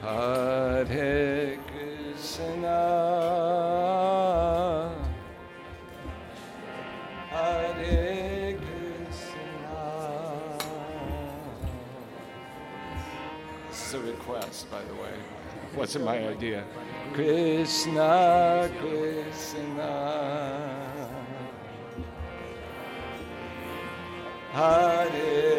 Hare Krishna. Hare Krishna. This is a request, by the way. Wasn't my idea. Krishna, Krishna. Hare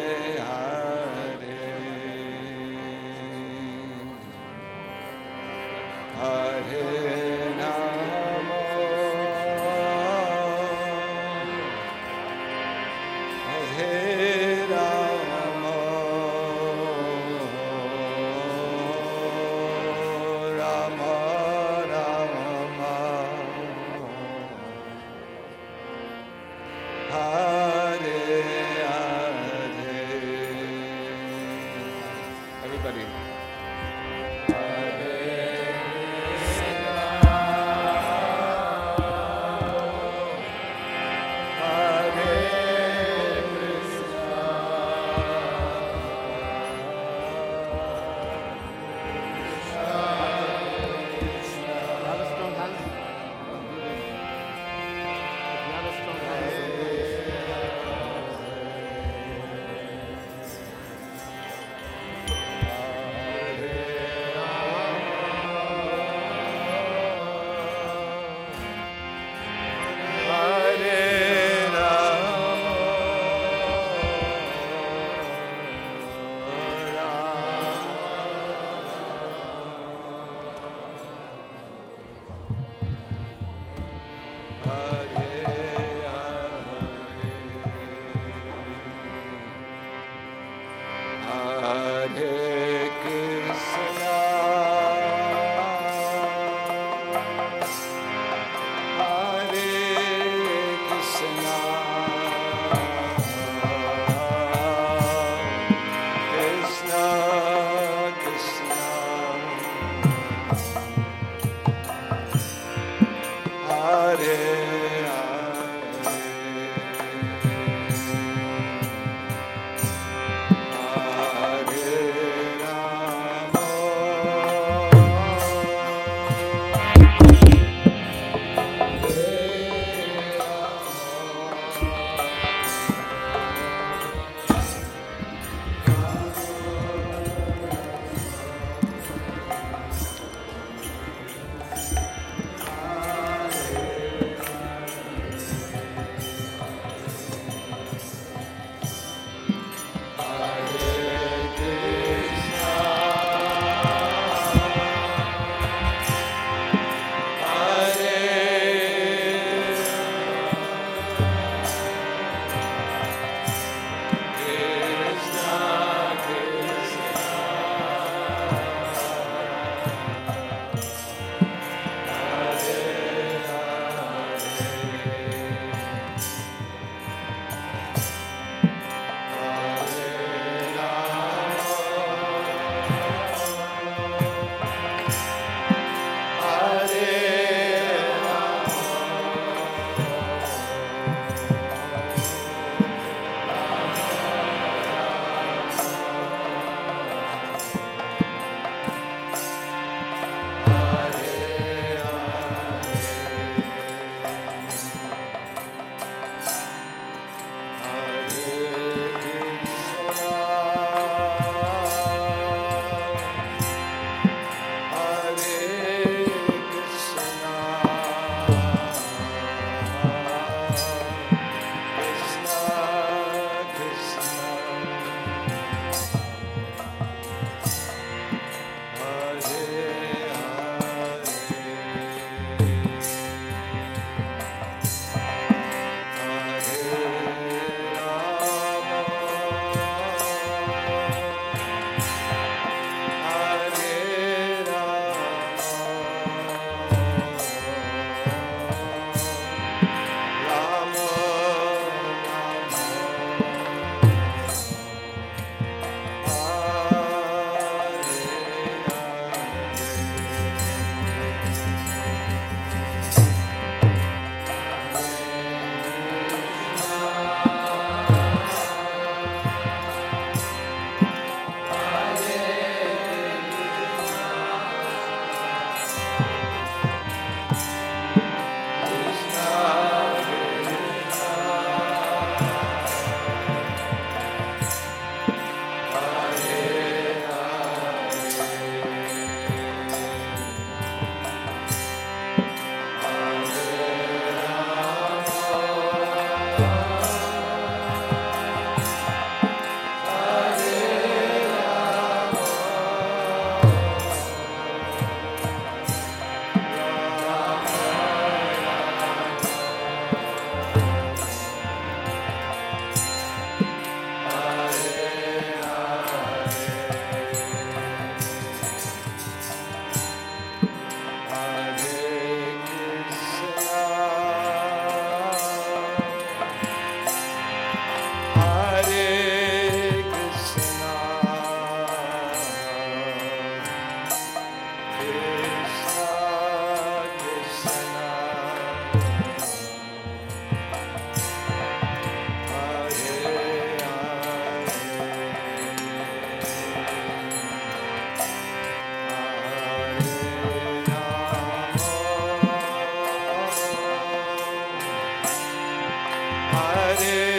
Hare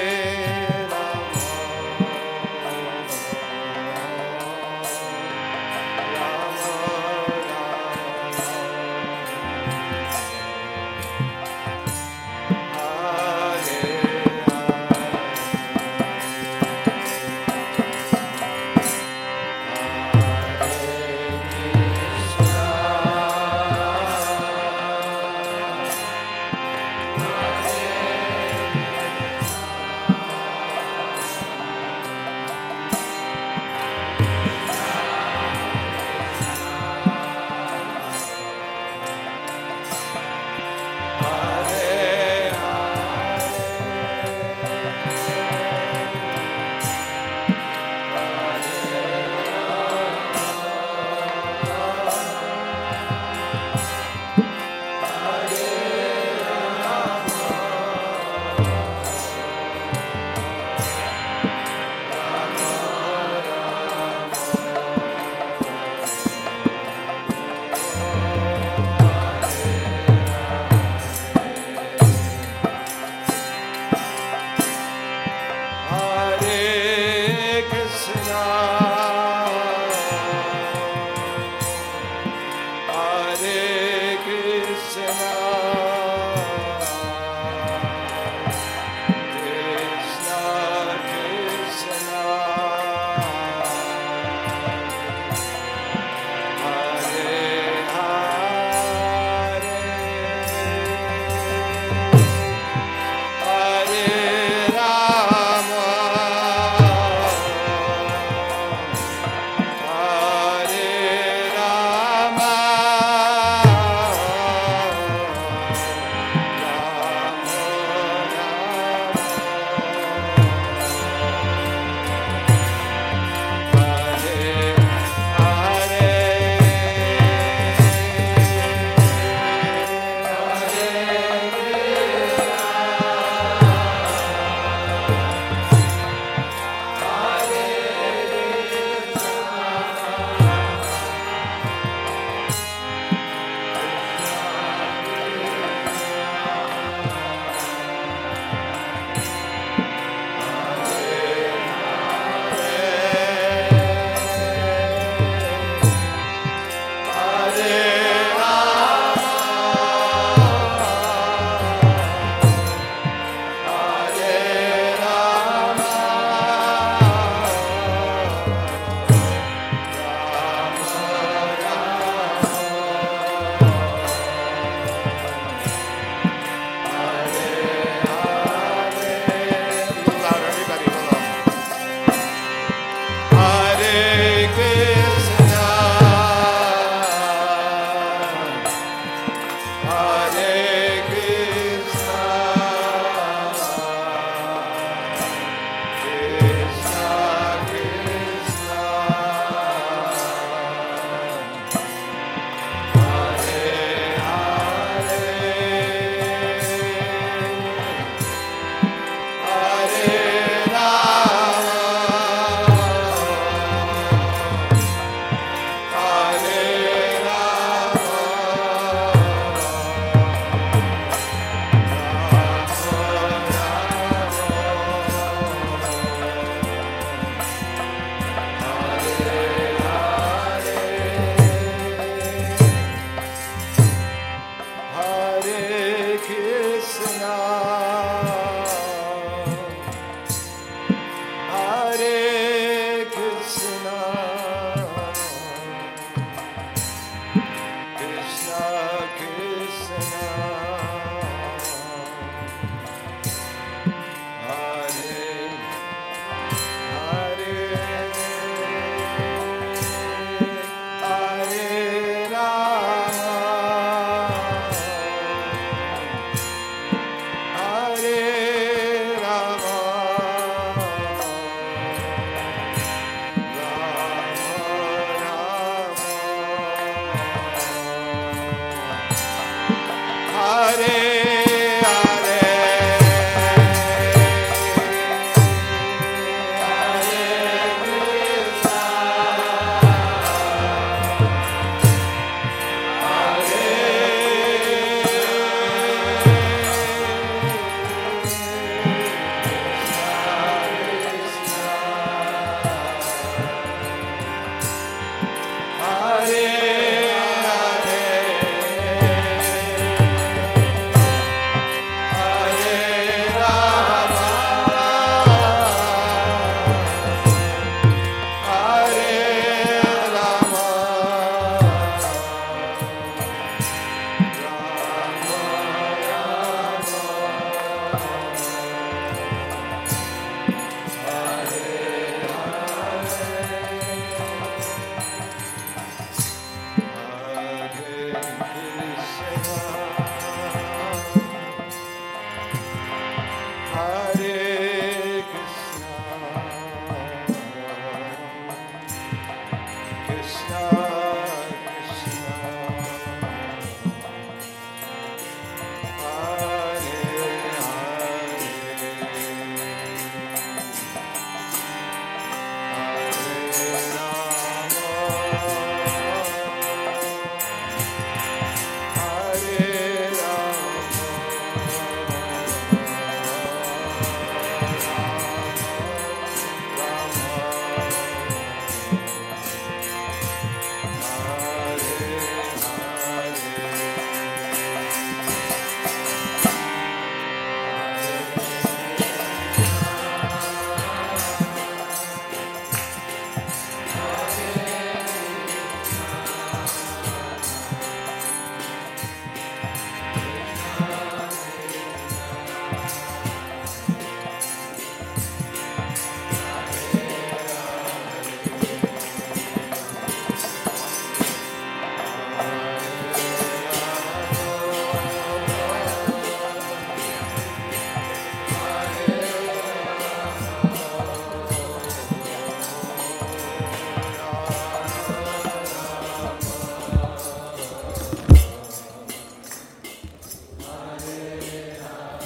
Krishna.